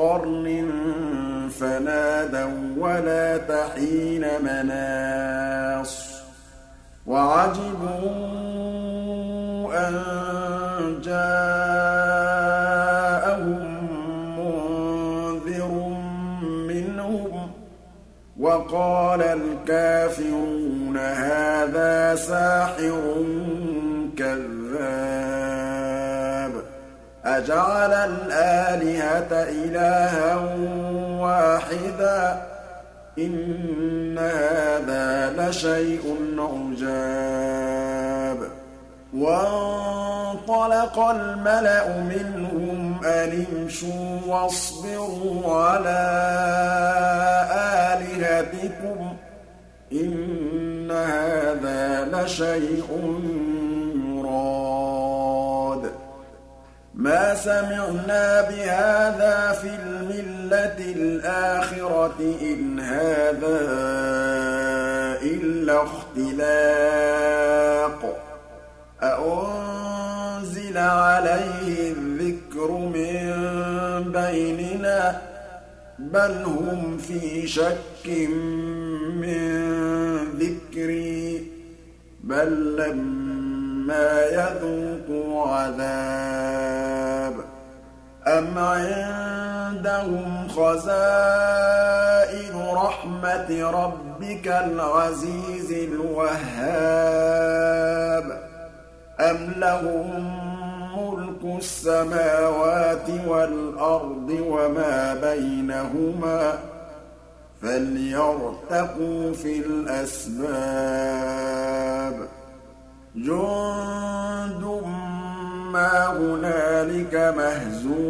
قَرْنٍ فَنَادَوا وَلَا تَحِينَ مَنَاصٍ وَعَجِبُوا أَن جَاءَهُم مُّنذِرٌ مِّنْهُمْ وَقَالَ الْكَافِرُونَ هَٰذَا سَاحِرٌ أَجَعَلَ الْآلِهَةَ إِلَٰهًا وَاحِدًا ۖ إِنَّ هَٰذَا لَشَيْءٌ عُجَابٌ. وَانطَلَقَ الْمَلَأُ مِنْهُمْ أَنِ امْشُوا وَاصْبِرُوا عَلَىٰ آلِهَتِكُمْ ۖ إِنَّ هَٰذَا لَشَيْءٌ مَا سَمِعْنَا بِهَٰذَا فِي الْمِلَّةِ الْآخِرَةِ إِنْ هَٰذَا إِلَّا اخْتِلَاقٌ. أَأُنزِلَ عَلَيْهِ الذِّكْرُ مِن بَيْنِنَا ۖ؟ بَلْ هُمْ فِي شَكٍّ مِّن ذِكْرِي. بَل لَّمَّا يَذُوقُوا عَذَابِ أَمْ عِندَهُمْ خَزَائِنُ رَحْمَةِ رَبِّكَ الْعَزِيزِ الْوَهَّابِ أَمْ لَهُم مُّلْكُ السَّمَاوَاتِ وَالْأَرْضِ وَمَا بَيْنَهُمَا ۖ فَلْيَرْتَقُوا فِي الْأَسْبَابِ جُندٌ مَّا هُنَالِكَ مَهْزُومٌ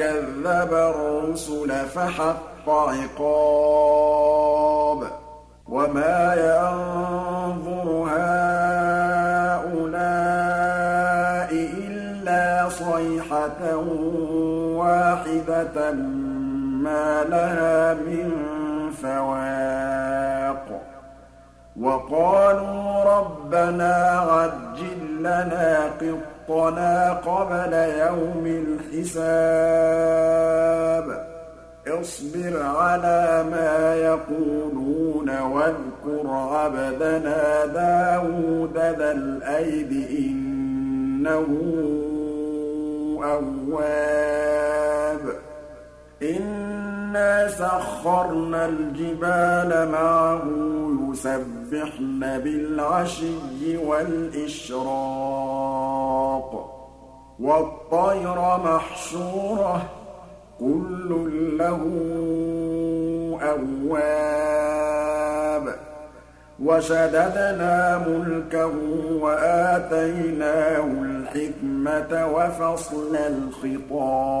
كَذَّبَ الرُّسُلَ فَحَقَّ عِقَابِ وَمَا يَنظُرُ هَٰؤُلَاءِ إِلَّا صَيْحَةً وَاحِدَةً مَّا لَهَا مِن فَوَاقٍ وَقَالُوا رَبَّنَا عَجِّل لَّنَا قِطَّنَا قَبْلَ يَوْمِ الْحِسَابِ اصْبِرْ عَلَىٰ مَا يَقُولُونَ وَاذْكُرْ عَبْدَنَا دَاوُودَ ذَا الْأَيْدِ ۖ إِنَّهُ أَوَّابٌ إِنَّا سَخَّرْنَا الْجِبَالَ مَعَهُ يُسَبِّحْنَ بِالْعَشِيِّ وَالْإِشْرَاقِ وَالطَّيْرَ مَحْشُورَةً ۖ كُلٌّ لَّهُ أَوَّابٌ وَشَدَدْنَا مُلْكَهُ وَآتَيْنَاهُ الْحِكْمَةَ وَفَصْلَ الْخِطَابِ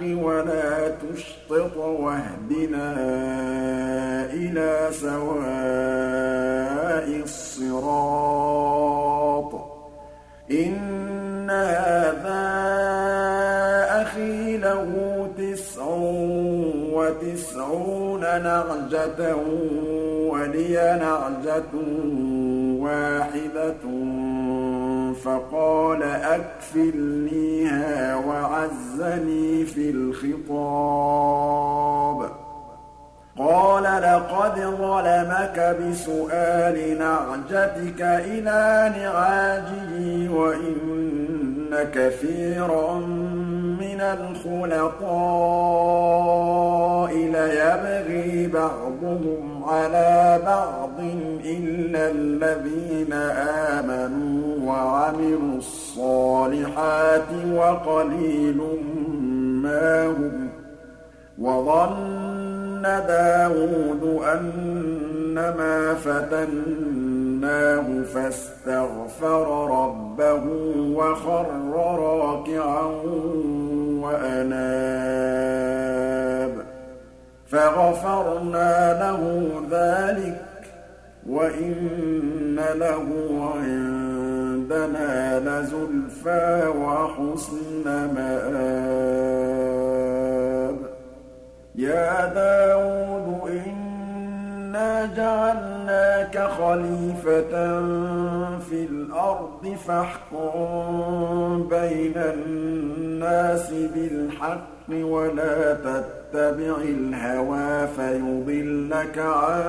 وَلَا تُشْطِطْ وَاهْدِنَا إِلَىٰ سَوَاءِ الصِّرَاطِ. إِنَّ هَٰذَا أَخِي لَهُ تِسْعٌ وَتِسْعُونَ نَعْجَةً وَلِيَ نَعْجَةٌ وَاحِدَةٌ. فَقَالَ أَكْفِلْنِيهَا وَعَزَّنِي فِي الْخِطَابِ. قَالَ لَقَدْ ظَلَمَكَ بِسُؤَالِ نَعْجَتِكَ إِلَىٰ نِعَاجِهِ وَإِنَّ كَثِيرًا مِّنَ الْخُلَطَاءِ لَيَبْغِي بَعْضُهُمْ عَلَىٰ بَعْضٍ إِلَّا الَّذِينَ آمَنُوا. وَعَمِلُوا الصَّالِحَاتِ وَقَلِيلٌ مَّا هُمْ وَظَنَّ دَاوُودُ أَنَّمَا فَتَنَّاهُ فَاسْتَغْفَرَ رَبَّهُ وَخَرَّ رَاكِعًا وَأَنَابَ فَغَفَرْنَا لَهُ ذَٰلِكَ وَإِنَّ لَهُ عِندَنَا لَزُلْفَىٰ وَحُسْنَ مَآبٍ. يَا دَاوُودُ إِنَّا جَعَلْنَاكَ خَلِيفَةً فِي الْأَرْضِ فَاحْكُم بَيْنَ النَّاسِ بِالْحَقِّ وَلَا تَتَّبِعِ الْهَوَىٰ فَيُضِلَّكَ عَن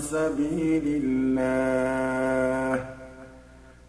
سَبِيلِ اللَّهِ ۚ.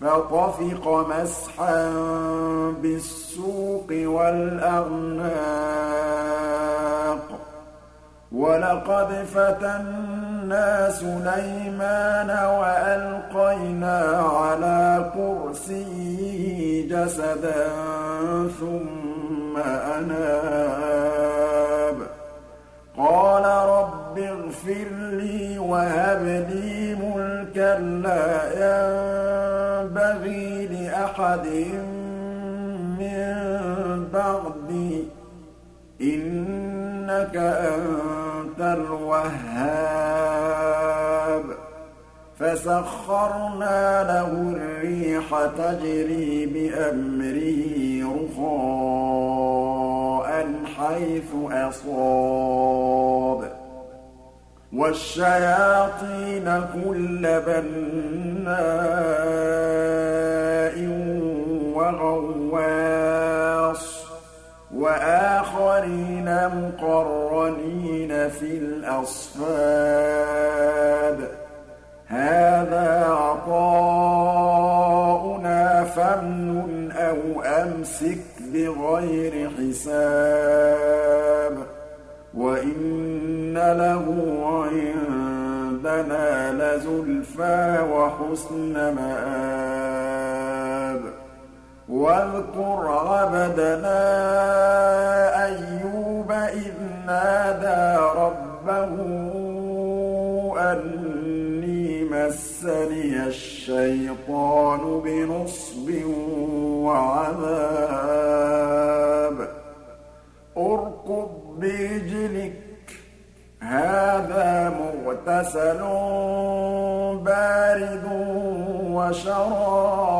فَطَفِقَ مَسْحًا بِالسُّوقِ وَالْأَعْنَاقِ وَلَقَدْ فَتَنَّا سُلَيْمَانَ وَأَلْقَيْنَا عَلَىٰ كُرْسِيِّهِ جَسَدًا ثُمَّ أَنَابَ. قَالَ رَبِّ اغْفِرْ لِي وَهَبْ لِي مُلْكًا لَّا يَنبَغِي لِأَحَدٍ مِّن بَعْدِي ۖ إِنَّكَ أَنتَ الْوَهَّابُ. فَسَخَّرْنَا لَهُ الرِّيحَ تَجْرِي بِأَمْرِهِ رُخَاءً حَيْثُ أَصَابَ. وَالشَّيَاطِينَ كُلَّ بَنَّاءٍ وَغَوَّاصٍ وَآخَرِينَ مُقَرَّنِينَ فِي الْأَصْفَادِ. هَٰذَا عَطَاؤُنَا فَامْنُنْ أَوْ أَمْسِكْ بِغَيْرِ حِسَابٍ. وَإِنَّ إِنَّ لَهُ عِندَنَا لَزُلْفَىٰ وَحُسْنَ مَآبٍ وَاذْكُرْ عَبْدَنَا أَيُّوبَ إِذْ نَادَىٰ رَبَّهُ أَنِّي مَسَّنِيَ الشَّيْطَانُ بِنُصْبٍ وَعَذَابٍ هَٰذَا مُغْتَسَلٌ بَارِدٌ وَشَرَابٌ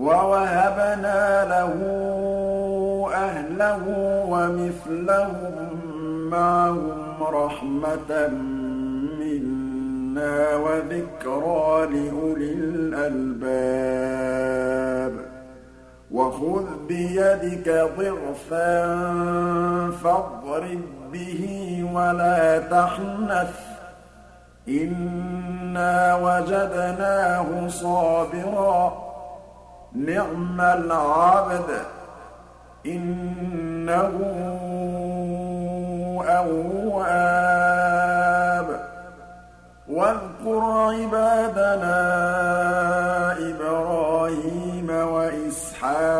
وَوَهَبْنَا لَهُ أَهْلَهُ وَمِثْلَهُم مَّعَهُمْ رَحْمَةً مِّنَّا وَذِكْرَىٰ لِأُولِي الْأَلْبَابِ. وَخُذْ بِيَدِكَ ضِغْثًا فَاضْرِب بِّهِ وَلَا تَحْنَثْ ۗ. إِنَّا وَجَدْنَاهُ صَابِرًا. نِّعْمَ الْعَبْدُ ۖ. إِنَّهُ أَوَّابٌ. وَاذْكُرْ عِبَادَنَا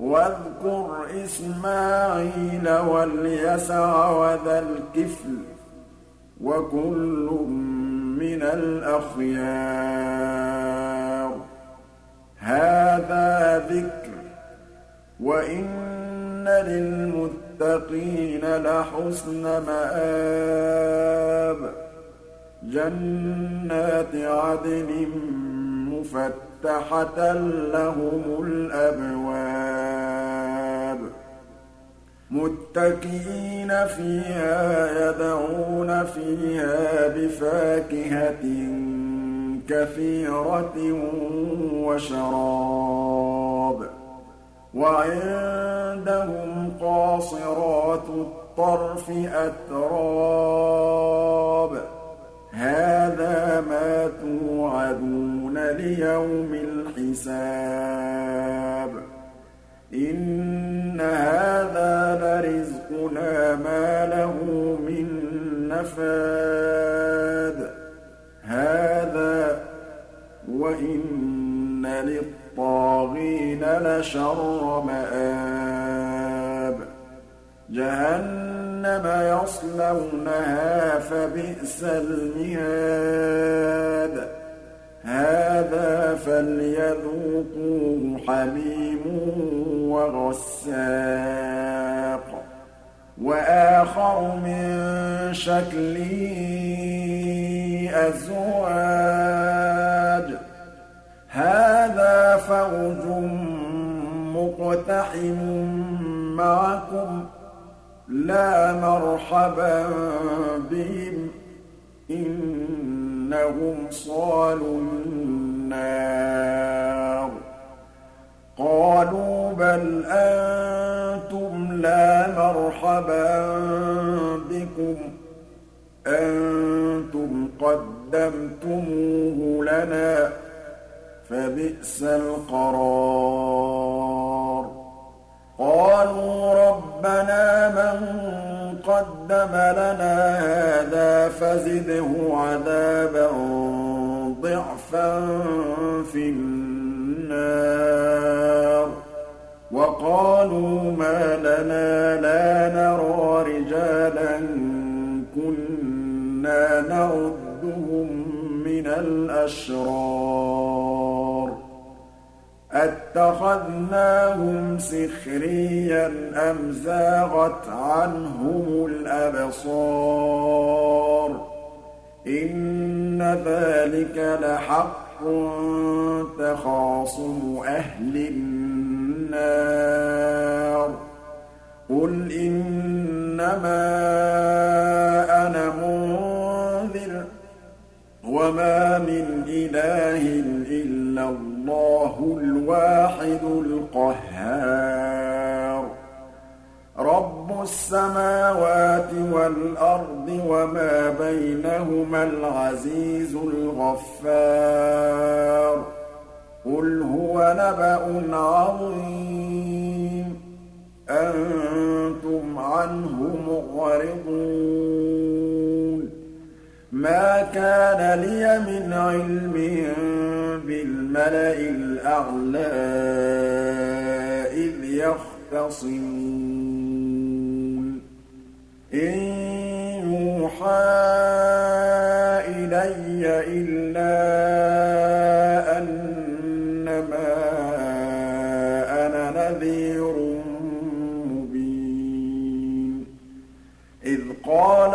وَاذْكُرْ إِسْمَاعِيلَ وَالْيَسَعَ وَذَا الْكِفْلِ ۖ وَكُلٌّ مِّنَ الْأَخْيَارِ. هَٰذَا ذِكْرٌ ۚ وَإِنَّ لِلْمُتَّقِينَ لَحُسْنَ مَآبٍ. جَنَّاتِ عَدْنٍ مُّفَتَّحَةً لَّهُمُ الْأَبْوَابُ مُتَّكِئِينَ فِيهَا يَدْعُونَ فِيهَا بِفَاكِهَةٍ كَثِيرَةٍ وَشَرَابٍ. وَعِندَهُمْ قَاصِرَاتُ الطَّرْفِ أَتْرَابٌ. هَٰذَا مَا تُوعَدُونَ. لِيَوْمِ الْحِسَابِ إِنَّ هَٰذَا لَرِزْقُنَا مَا لَهُ مِن نَّفَادٍ هَٰذَا وَإِنَّ لِلطَّاغِينَ لَشَرَّ مَآبٍ جَهَنَّمَ يَصْلَوْنَهَا فَبِئْسَ الْمِهَادُ هَٰذَا فَلْيَذُوقُوهُ حَمِيمٌ وَغَسَّاقٌ وَآخَرُ مِن شَكْلِهِ أَزْوَاجٌ هَٰذَا فَوْجٌ مُّقْتَحِمٌ مَّعَكُمْ ۖ لَا مَرْحَبًا بِهِمْ ۚ إِنَّهُمْ صَالُو النَّارِ. قَالُوا بَلْ أَنتُمْ لَا مَرْحَبًا بِكُمْ ۖ. أَنتُمْ قَدَّمْتُمُوهُ لَنَا ۖ فَبِئْسَ الْقَرَارُ. قَالُوا رَبَّنَا مَن قَدَّمَ لَنَا هَٰذَا فَزِدْهُ أَتَّخَذْنَاهُمْ سِخْرِيًّا أَمْ زَاغَتْ عَنْهُمُ الْأَبْصَارُ إِنَّ ذَٰلِكَ لَحَقٌّ تَخَاصُمُ أَهْلِ النَّارِ قُلْ إِنَّمَا أَنَا وَمَا مِنْ إِلَٰهٍ إِلَّا اللَّهُ الْوَاحِدُ الْقَهَّارُ. رَبُّ السَّمَاوَاتِ وَالْأَرْضِ وَمَا بَيْنَهُمَا الْعَزِيزُ الْغَفَّارُ. قُلْ هُوَ نَبَأٌ عَظِيمٌ. أَنتُمْ عَنْهُ مُعْرِضُونَ مَا كَانَ لِيَ مِنْ عِلْمٍ بِالْمَلَإِ الْأَعْلَىٰ إِذْ يَخْتَصِمُونَ. إِن يُوحَىٰ إِلَيَّ إِلَّا أَنَّمَا أَنَا نَذِيرٌ مُّبِينٌ. إِذْ قَالَ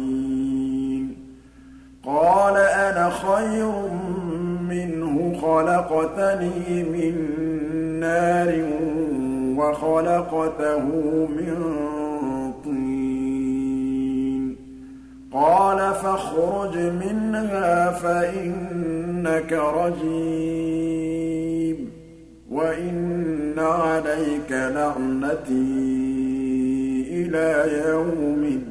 قَالَ أَنَا خَيْرٌ مِّنْهُ خَلَقْتَنِي مِن نَّارٍ وَخَلَقْتَهُ مِن طِينٍ. قَالَ فَاخْرُجْ مِنْهَا فَإِنَّكَ رَجِيمٌ وَإِنَّ عَلَيْكَ لَعْنَتِي إِلَىٰ يَوْمِ الدِّينِ.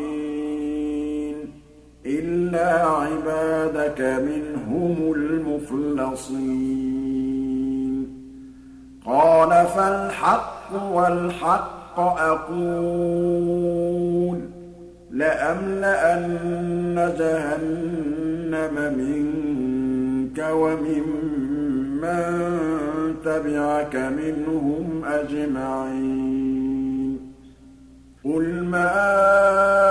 إِلَّا عِبَادَكَ مِنْهُمُ الْمُخْلَصِينَ. قَالَ فَالْحَقُّ وَالْحَقَّ أَقُولُ لَأَمْلَأَنَّ جَهَنَّمَ مِنكَ وَمِمَّن تَبِعَكَ مِنْهُمْ أَجْمَعِينَ. قُلْ مَا